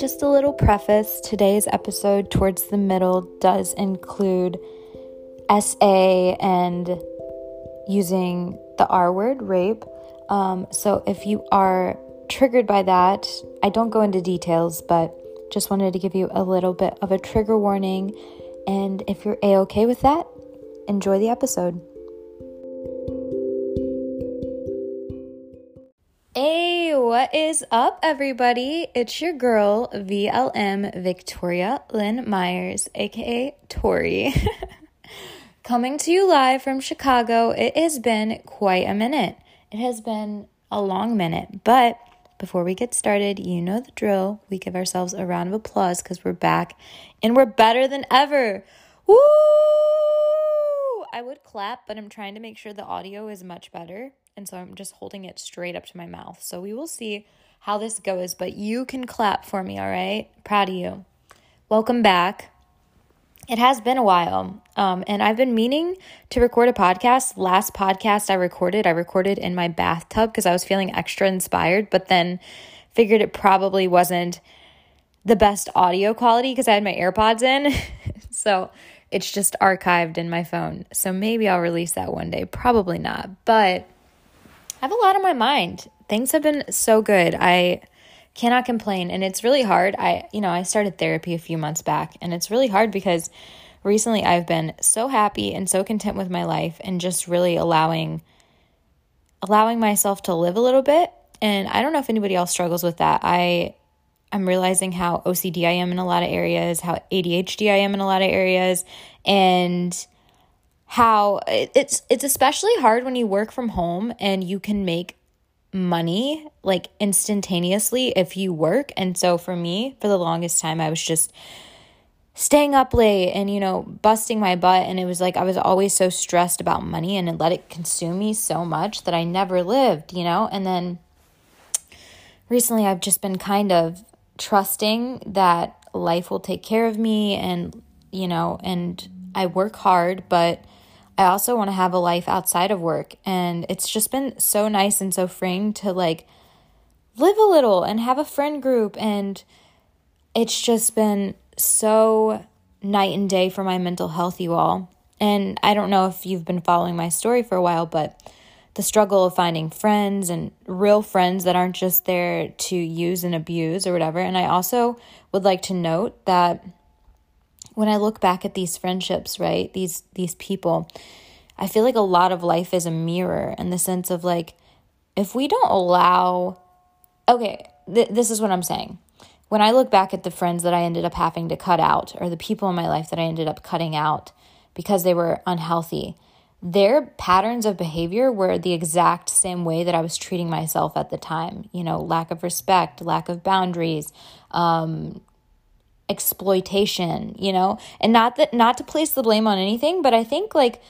just a little preface today's episode, towards the middle, does include SA and using the R word, rape. Um, so if you are triggered by that, I don't go into details, but just wanted to give you a little bit of a trigger warning. And if you're a okay with that, enjoy the episode. What is up, everybody? It's your girl, VLM Victoria Lynn Myers, aka Tori. Coming to you live from Chicago. It has been quite a minute. It has been a long minute, but before we get started, you know the drill. We give ourselves a round of applause because we're back and we're better than ever. Woo! I would clap, but I'm trying to make sure the audio is much better. And so I'm just holding it straight up to my mouth. So we will see how this goes, but you can clap for me, all right? Proud of you. Welcome back. It has been a while. Um, and I've been meaning to record a podcast. Last podcast I recorded, I recorded in my bathtub because I was feeling extra inspired, but then figured it probably wasn't the best audio quality because I had my AirPods in. so it's just archived in my phone. So maybe I'll release that one day. Probably not. But I have a lot on my mind. Things have been so good. I cannot complain and it's really hard. I you know, I started therapy a few months back and it's really hard because recently I've been so happy and so content with my life and just really allowing allowing myself to live a little bit. And I don't know if anybody else struggles with that. I I'm realizing how OCD I am in a lot of areas, how ADHD I am in a lot of areas, and how it's it's especially hard when you work from home and you can make money like instantaneously if you work. And so for me, for the longest time I was just staying up late and you know busting my butt and it was like I was always so stressed about money and it let it consume me so much that I never lived, you know? And then recently I've just been kind of trusting that life will take care of me and you know and I work hard but I also want to have a life outside of work and it's just been so nice and so freeing to like live a little and have a friend group and it's just been so night and day for my mental health you all and I don't know if you've been following my story for a while but the struggle of finding friends and real friends that aren't just there to use and abuse or whatever. And I also would like to note that when I look back at these friendships, right? These these people, I feel like a lot of life is a mirror in the sense of like if we don't allow okay, th- this is what I'm saying. When I look back at the friends that I ended up having to cut out or the people in my life that I ended up cutting out because they were unhealthy, their patterns of behavior were the exact same way that I was treating myself at the time. You know, lack of respect, lack of boundaries, um, exploitation, you know, and not that, not to place the blame on anything, but I think like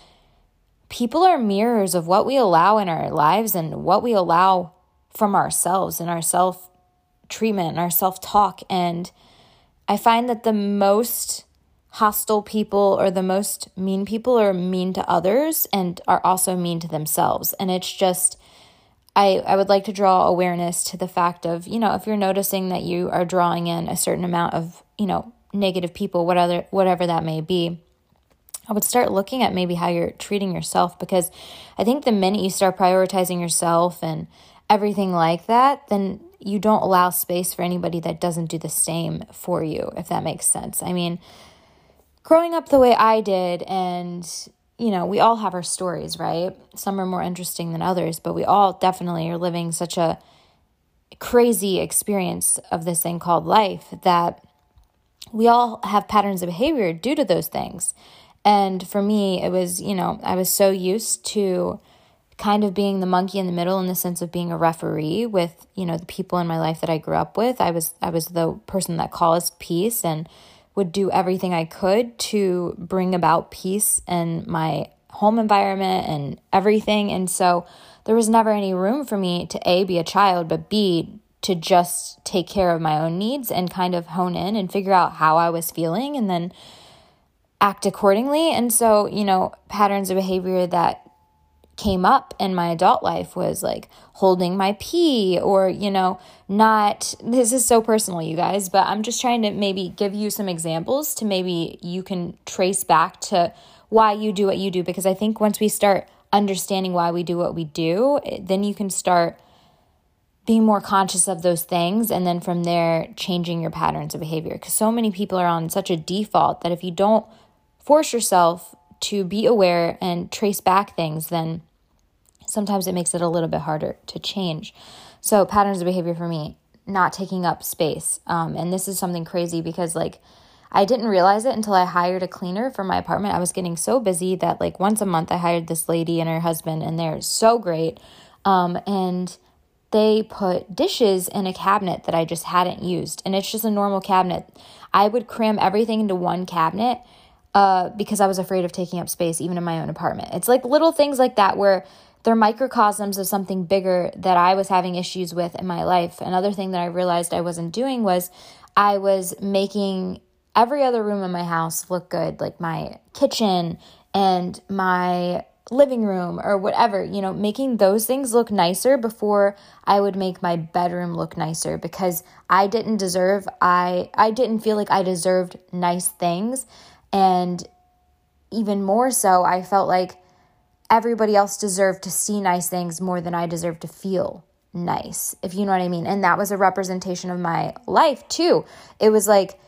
people are mirrors of what we allow in our lives and what we allow from ourselves and our self treatment and our self talk. And I find that the most hostile people or the most mean people are mean to others and are also mean to themselves. And it's just, I, I would like to draw awareness to the fact of, you know, if you're noticing that you are drawing in a certain amount of, you know, negative people, whatever, whatever that may be, I would start looking at maybe how you're treating yourself because I think the minute you start prioritizing yourself and everything like that, then you don't allow space for anybody that doesn't do the same for you, if that makes sense. I mean, growing up the way I did, and you know, we all have our stories, right? Some are more interesting than others, but we all definitely are living such a crazy experience of this thing called life that we all have patterns of behavior due to those things. And for me, it was, you know, I was so used to kind of being the monkey in the middle in the sense of being a referee with, you know, the people in my life that I grew up with. I was I was the person that caused peace and would do everything I could to bring about peace in my home environment and everything. And so there was never any room for me to A, be a child, but B, to just take care of my own needs and kind of hone in and figure out how I was feeling and then act accordingly. And so, you know, patterns of behavior that came up in my adult life was like holding my pee or, you know, not, this is so personal, you guys, but I'm just trying to maybe give you some examples to maybe you can trace back to why you do what you do. Because I think once we start understanding why we do what we do, then you can start being more conscious of those things and then from there changing your patterns of behavior because so many people are on such a default that if you don't force yourself to be aware and trace back things then sometimes it makes it a little bit harder to change so patterns of behavior for me not taking up space um, and this is something crazy because like I didn't realize it until I hired a cleaner for my apartment. I was getting so busy that like once a month I hired this lady and her husband, and they're so great. Um, and they put dishes in a cabinet that I just hadn't used. And it's just a normal cabinet. I would cram everything into one cabinet uh, because I was afraid of taking up space, even in my own apartment. It's like little things like that where they're microcosms of something bigger that I was having issues with in my life. Another thing that I realized I wasn't doing was I was making every other room in my house look good, like my kitchen and my living room or whatever, you know, making those things look nicer before I would make my bedroom look nicer because I didn't deserve I I didn't feel like I deserved nice things and even more so I felt like everybody else deserved to see nice things more than I deserved to feel nice, if you know what I mean. And that was a representation of my life too. It was like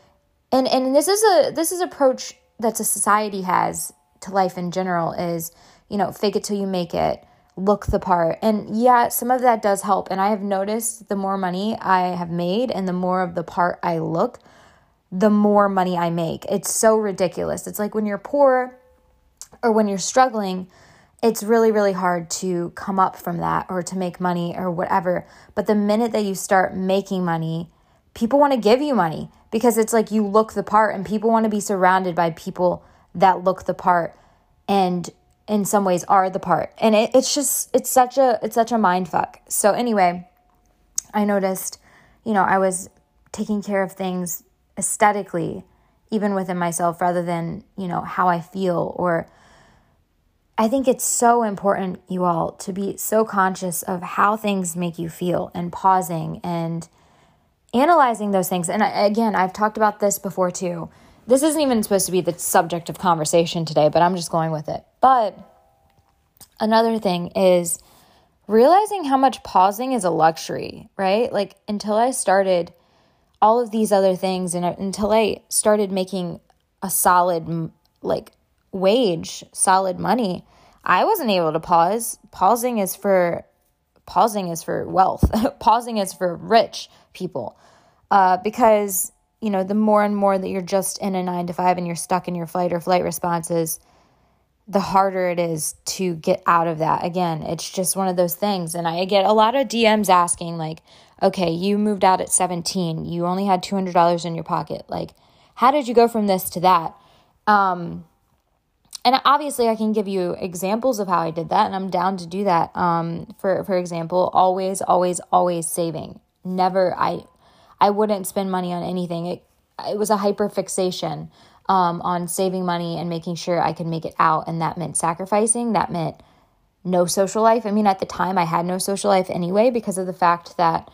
and and this is a this is approach that a society has to life in general is you know, fake it till you make it, look the part. And yeah, some of that does help. And I have noticed the more money I have made and the more of the part I look, the more money I make. It's so ridiculous. It's like when you're poor or when you're struggling, it's really, really hard to come up from that or to make money or whatever. But the minute that you start making money, people want to give you money because it's like you look the part and people want to be surrounded by people that look the part. And in some ways are the part. And it, it's just it's such a it's such a mind fuck. So anyway, I noticed, you know, I was taking care of things aesthetically, even within myself, rather than, you know, how I feel or I think it's so important, you all, to be so conscious of how things make you feel and pausing and analyzing those things. And I, again, I've talked about this before too this isn't even supposed to be the subject of conversation today, but I'm just going with it. But another thing is realizing how much pausing is a luxury, right? Like until I started all of these other things and until I started making a solid like wage, solid money, I wasn't able to pause. Pausing is for pausing is for wealth. pausing is for rich people. Uh, because you know, the more and more that you're just in a nine to five and you're stuck in your fight or flight responses, the harder it is to get out of that. Again, it's just one of those things. And I get a lot of DMs asking, like, okay, you moved out at 17, you only had $200 in your pocket. Like, how did you go from this to that? Um, and obviously, I can give you examples of how I did that, and I'm down to do that. Um, for for example, always, always, always saving. Never, I I wouldn't spend money on anything. It, it was a hyper fixation um, on saving money and making sure I could make it out. And that meant sacrificing. That meant no social life. I mean, at the time, I had no social life anyway because of the fact that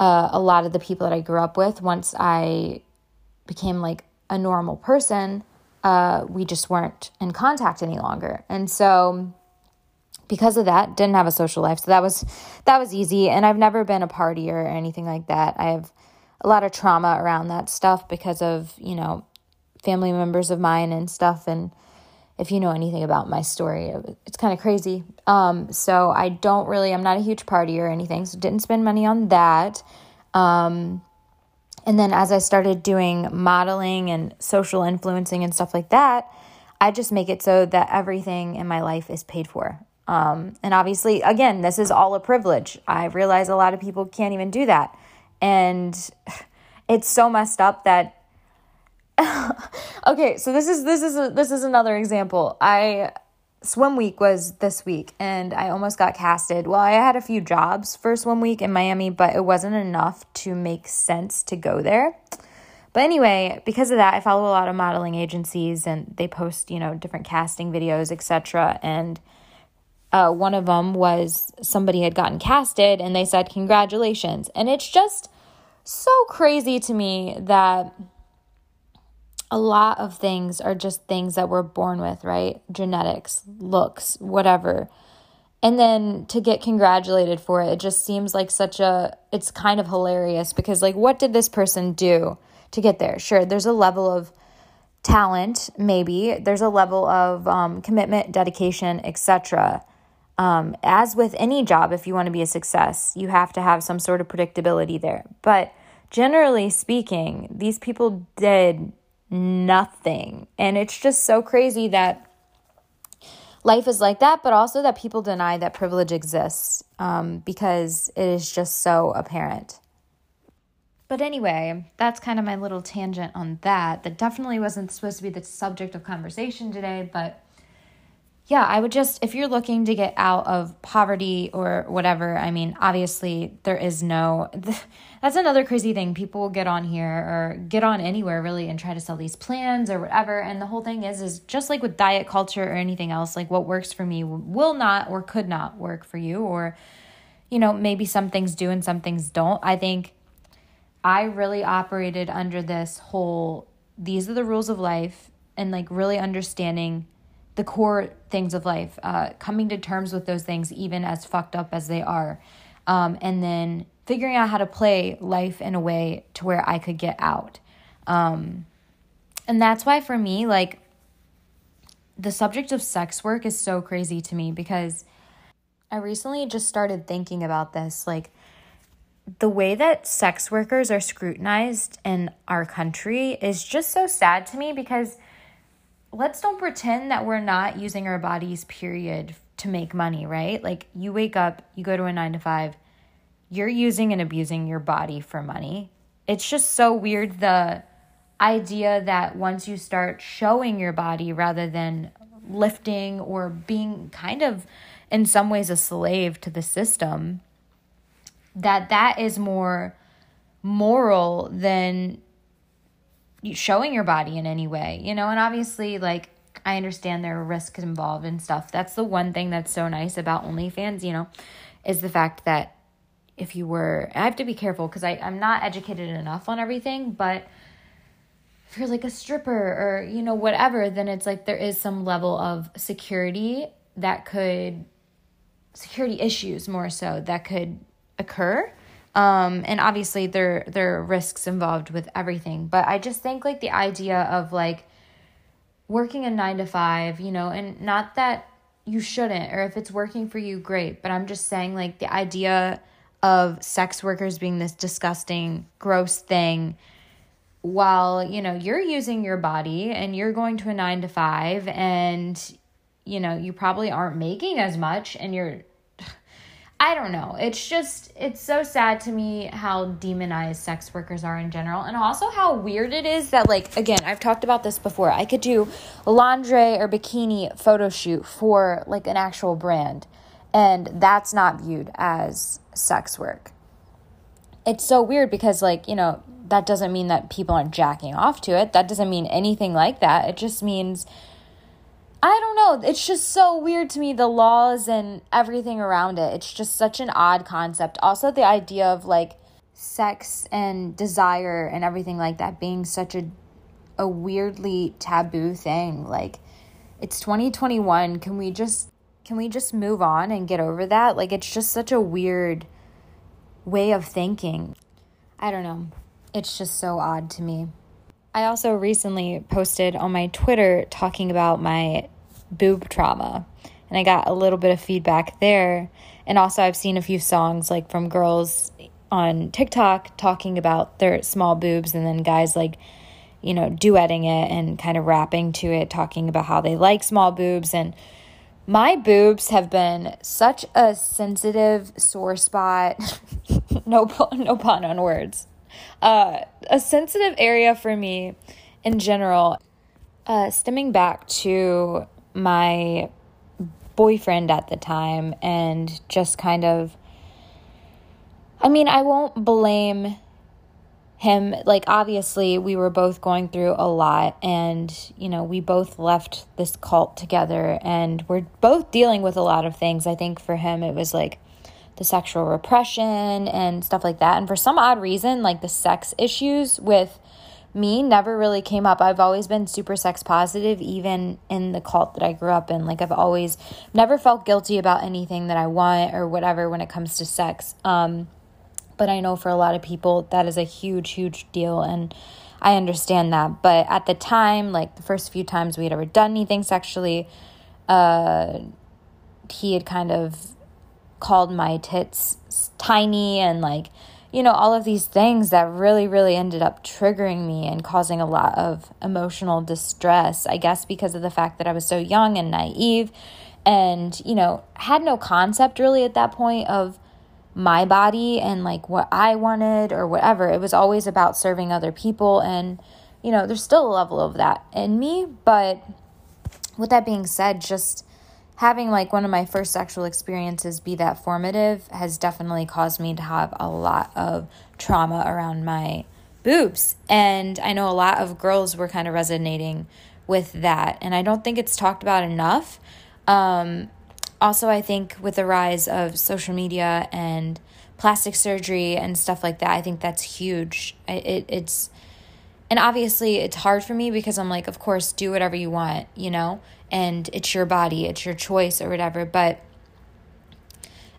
uh, a lot of the people that I grew up with, once I became like a normal person, uh, we just weren't in contact any longer. And so because of that didn't have a social life. So that was that was easy. And i've never been a partier or anything like that. I have a lot of trauma around that stuff because of you know family members of mine and stuff. And if you know anything about my story it's kind of crazy. Um, so i don't really i'm not a huge party or anything so didn't spend money on that. Um, and then as i started doing modeling and social influencing and stuff like that i just make it so that everything in my life is paid for um, and obviously, again, this is all a privilege. I realize a lot of people can't even do that. And it's so messed up that okay, so this is this is a, this is another example. I swim week was this week and I almost got casted. Well, I had a few jobs for swim week in Miami, but it wasn't enough to make sense to go there. But anyway, because of that, I follow a lot of modeling agencies and they post, you know, different casting videos, etc. And uh, one of them was somebody had gotten casted and they said, Congratulations. And it's just so crazy to me that a lot of things are just things that we're born with, right? Genetics, looks, whatever. And then to get congratulated for it, it just seems like such a, it's kind of hilarious because, like, what did this person do to get there? Sure, there's a level of talent, maybe, there's a level of um, commitment, dedication, etc. Um, as with any job, if you want to be a success, you have to have some sort of predictability there. But generally speaking, these people did nothing. And it's just so crazy that life is like that, but also that people deny that privilege exists um, because it is just so apparent. But anyway, that's kind of my little tangent on that. That definitely wasn't supposed to be the subject of conversation today, but yeah, I would just, if you're looking to get out of poverty or whatever, I mean, obviously there is no, that's another crazy thing. People will get on here or get on anywhere really and try to sell these plans or whatever. And the whole thing is, is just like with diet culture or anything else, like what works for me will not or could not work for you. Or, you know, maybe some things do and some things don't. I think I really operated under this whole, these are the rules of life and like really understanding the core things of life, uh, coming to terms with those things, even as fucked up as they are. Um, and then figuring out how to play life in a way to where I could get out. Um, and that's why for me, like, the subject of sex work is so crazy to me because I recently just started thinking about this. Like, the way that sex workers are scrutinized in our country is just so sad to me because let's don't pretend that we're not using our bodies, period, to make money, right? Like you wake up, you go to a nine to five, you're using and abusing your body for money. It's just so weird the idea that once you start showing your body rather than lifting or being kind of in some ways a slave to the system that that is more moral than showing your body in any way, you know, and obviously, like, I understand there are risks involved and stuff. That's the one thing that's so nice about OnlyFans, you know, is the fact that if you were, I have to be careful because I'm not educated enough on everything, but if you're like a stripper or, you know, whatever, then it's like there is some level of security that could, security issues more so that could occur um, and obviously there there are risks involved with everything. But I just think like the idea of like working a nine to five, you know, and not that you shouldn't, or if it's working for you, great. But I'm just saying like the idea of sex workers being this disgusting, gross thing while, you know, you're using your body and you're going to a nine to five and you know, you probably aren't making as much and you're I don't know. It's just, it's so sad to me how demonized sex workers are in general. And also how weird it is that, like, again, I've talked about this before. I could do lingerie or bikini photo shoot for, like, an actual brand. And that's not viewed as sex work. It's so weird because, like, you know, that doesn't mean that people aren't jacking off to it. That doesn't mean anything like that. It just means I don't know. It's just so weird to me, the laws and everything around it. It's just such an odd concept. Also, the idea of like sex and desire and everything like that being such a, a weirdly taboo thing. Like, it's 2021. Can we just. Can we just move on and get over that? Like, it's just such a weird way of thinking. I don't know. It's just so odd to me. I also recently posted on my Twitter talking about my boob trauma, and I got a little bit of feedback there. And also, I've seen a few songs like from girls on TikTok talking about their small boobs, and then guys like, you know, duetting it and kind of rapping to it, talking about how they like small boobs. And my boobs have been such a sensitive sore spot. no, no pun on words uh, a sensitive area for me in general, uh, stemming back to my boyfriend at the time and just kind of, I mean, I won't blame him. Like obviously we were both going through a lot and you know we both left this cult together and we're both dealing with a lot of things. I think for him it was like the sexual repression and stuff like that and for some odd reason like the sex issues with me never really came up i've always been super sex positive even in the cult that i grew up in like i've always never felt guilty about anything that i want or whatever when it comes to sex um but I know for a lot of people that is a huge, huge deal. And I understand that. But at the time, like the first few times we had ever done anything sexually, uh, he had kind of called my tits tiny and like, you know, all of these things that really, really ended up triggering me and causing a lot of emotional distress. I guess because of the fact that I was so young and naive and, you know, had no concept really at that point of my body and like what I wanted or whatever. It was always about serving other people. And, you know, there's still a level of that in me. But with that being said, just having like one of my first sexual experiences be that formative has definitely caused me to have a lot of trauma around my boobs. And I know a lot of girls were kind of resonating with that. And I don't think it's talked about enough. Um, also, I think with the rise of social media and plastic surgery and stuff like that, I think that's huge. It, it's, and obviously it's hard for me because I'm like, of course, do whatever you want, you know, and it's your body, it's your choice or whatever. But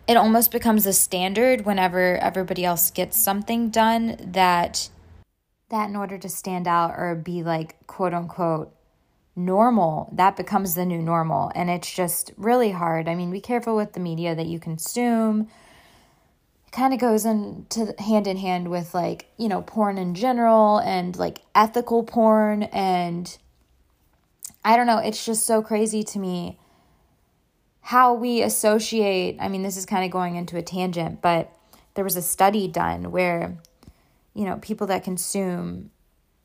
it almost becomes a standard whenever everybody else gets something done that that in order to stand out or be like quote unquote normal that becomes the new normal and it's just really hard i mean be careful with the media that you consume it kind of goes into hand in hand with like you know porn in general and like ethical porn and i don't know it's just so crazy to me how we associate i mean this is kind of going into a tangent but there was a study done where you know people that consume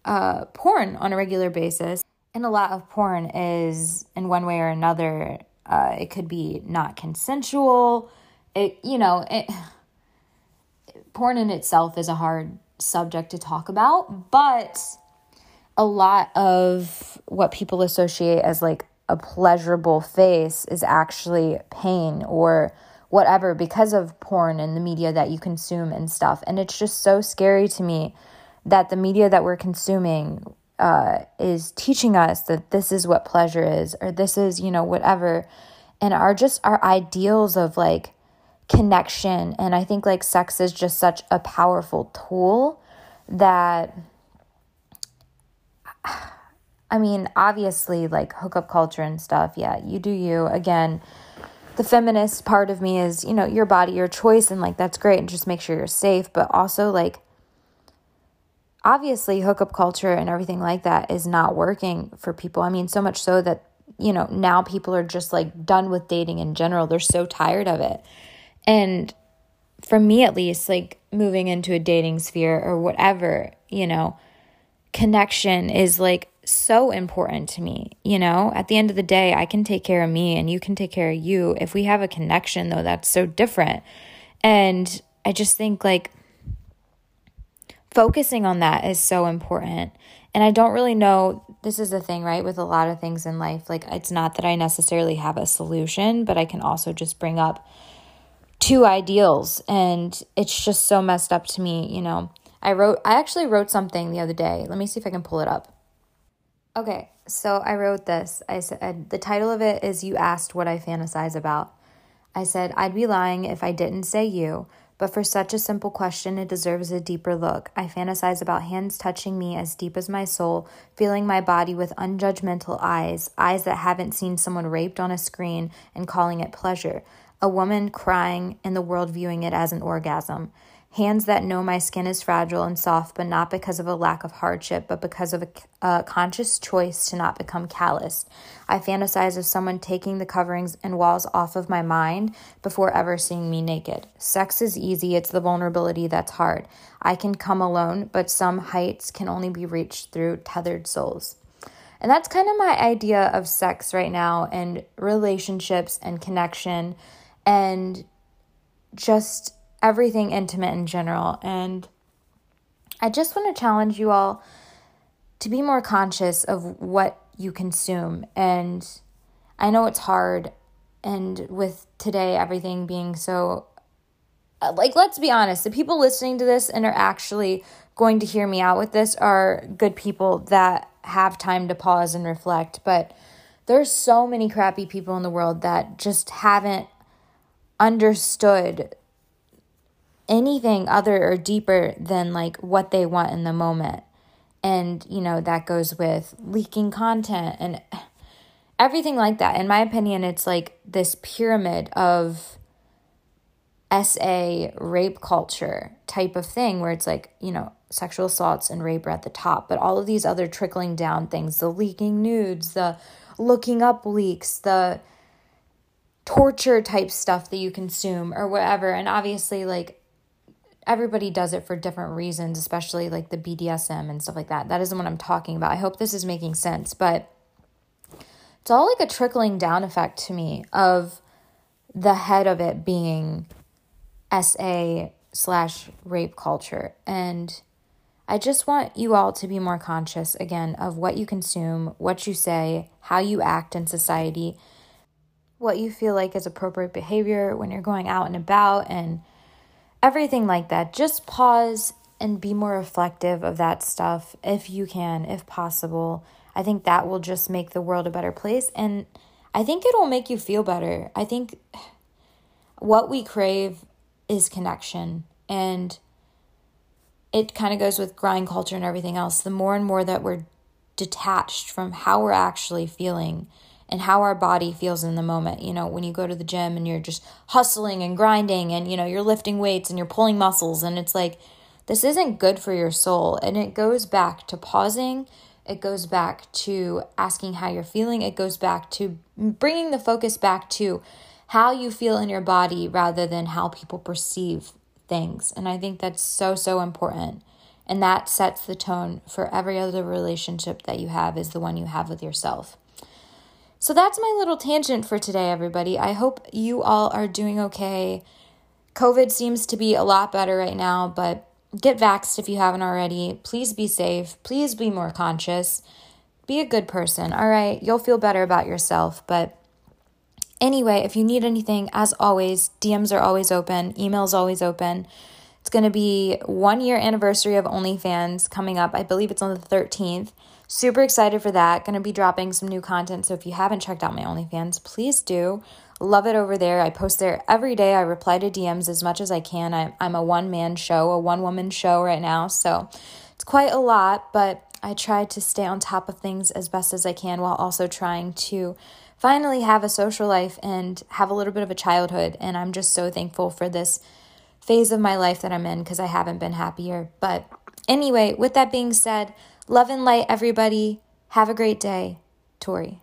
uh, porn on a regular basis and a lot of porn is in one way or another uh, it could be not consensual. It you know it porn in itself is a hard subject to talk about but a lot of what people associate as like a pleasurable face is actually pain or whatever because of porn and the media that you consume and stuff and it's just so scary to me that the media that we're consuming uh, is teaching us that this is what pleasure is, or this is, you know, whatever, and our just our ideals of like connection. And I think like sex is just such a powerful tool that. I mean, obviously, like hookup culture and stuff, yeah, you do you. Again, the feminist part of me is, you know, your body, your choice, and like that's great, and just make sure you're safe. But also, like, obviously hookup culture and everything like that is not working for people. I mean, so much so that, you know, now people are just like done with dating in general. They're so tired of it. And for me at least, like moving into a dating sphere or whatever, you know, connection is like so important to me. You know, at the end of the day, I can take care of me and you can take care of you. If we have a connection, though, that's so different. And I just think like focusing on that is so important. And I don't really know, this is the thing, right? With a lot of things in life, like it's not that I necessarily have a solution, but I can also just bring up two ideals. And it's just so messed up to me, you know. I wrote, I actually wrote something the other day. Let me see if I can pull it up. Okay, so I wrote this. I said, uh, the title of it is You Asked What I Fantasize About. I said, I'd be lying if I didn't say you. But for such a simple question, it deserves a deeper look. I fantasize about hands touching me as deep as my soul, feeling my body with unjudgmental eyes, eyes that haven't seen someone raped on a screen and calling it pleasure, a woman crying and the world viewing it as an orgasm. Hands that know my skin is fragile and soft, but not because of a lack of hardship, but because of a, a, conscious choice to not become calloused. I fantasize of someone taking the coverings and walls off of my mind before ever seeing me naked. Sex is easy, it's the vulnerability that's hard. I can come alone, but some heights can only be reached through tethered souls. And that's kind of my idea of sex right now and relationships and connection and just everything intimate in general. And I just want to challenge you all to be more conscious of what you consume. And I know it's hard. And with today, everything being so, uh, like, let's be honest, the people listening to this and are actually going to hear me out with this are good people that have time to pause and reflect. But there's so many crappy people in the world that just haven't understood anything other or deeper than like what they want in the moment. And, you know, that goes with leaking content and everything like that. In my opinion, it's like this pyramid of SA rape culture type of thing where it's like, you know, sexual assaults and rape are at the top, but all of these other trickling down things, the leaking nudes, the looking up leaks, the torture type stuff that you consume or whatever. And obviously, like, everybody does it for different reasons, especially like the BDSM and stuff like that. That isn't what I'm talking about. I hope this is making sense, but it's all like a trickling down effect to me of the head of it being SA slash rape culture. And I just want you all to be more conscious again of what you consume, what you say, how you act in society, what you feel like is appropriate behavior when you're going out and about, and everything like that. Just pause and be more reflective of that stuff if you can, if possible. I think that will just make the world a better place. And I think it will make you feel better. I think what we crave is connection. And it kind of goes with grind culture and everything else. The more and more that we're detached from how we're actually feeling and how our body feels in the moment. You know, when you go to the gym and you're just hustling and grinding and, you know, you're lifting weights and you're pulling muscles, and it's like, this isn't good for your soul. And it goes back to pausing, it goes back to asking how you're feeling, it goes back to bringing the focus back to how you feel in your body rather than how people perceive things. And I think that's so, so important. And that sets the tone for every other relationship that you have, is the one you have with yourself. So that's my little tangent for today, everybody. I hope you all are doing okay. COVID seems to be a lot better right now, but get vaxxed if you haven't already. Please be safe. Please be more conscious. Be a good person, all right? You'll feel better about yourself, but Anyway, if you need anything, as always, DMs are always open, emails always open. It's going to be one year anniversary of OnlyFans coming up. I believe it's on the 13th. Super excited for that. Going to be dropping some new content. So if you haven't checked out my OnlyFans, please do. Love it over there. I post there every day. I reply to DMs as much as I can. I, I'm a one man show, a one woman show right now. So it's quite a lot, but I try to stay on top of things as best as I can while also trying to finally have a social life and have a little bit of a childhood. And I'm just so thankful for this phase of my life that I'm in because I haven't been happier. But anyway, with that being said, love and light, everybody. Have a great day. Tori.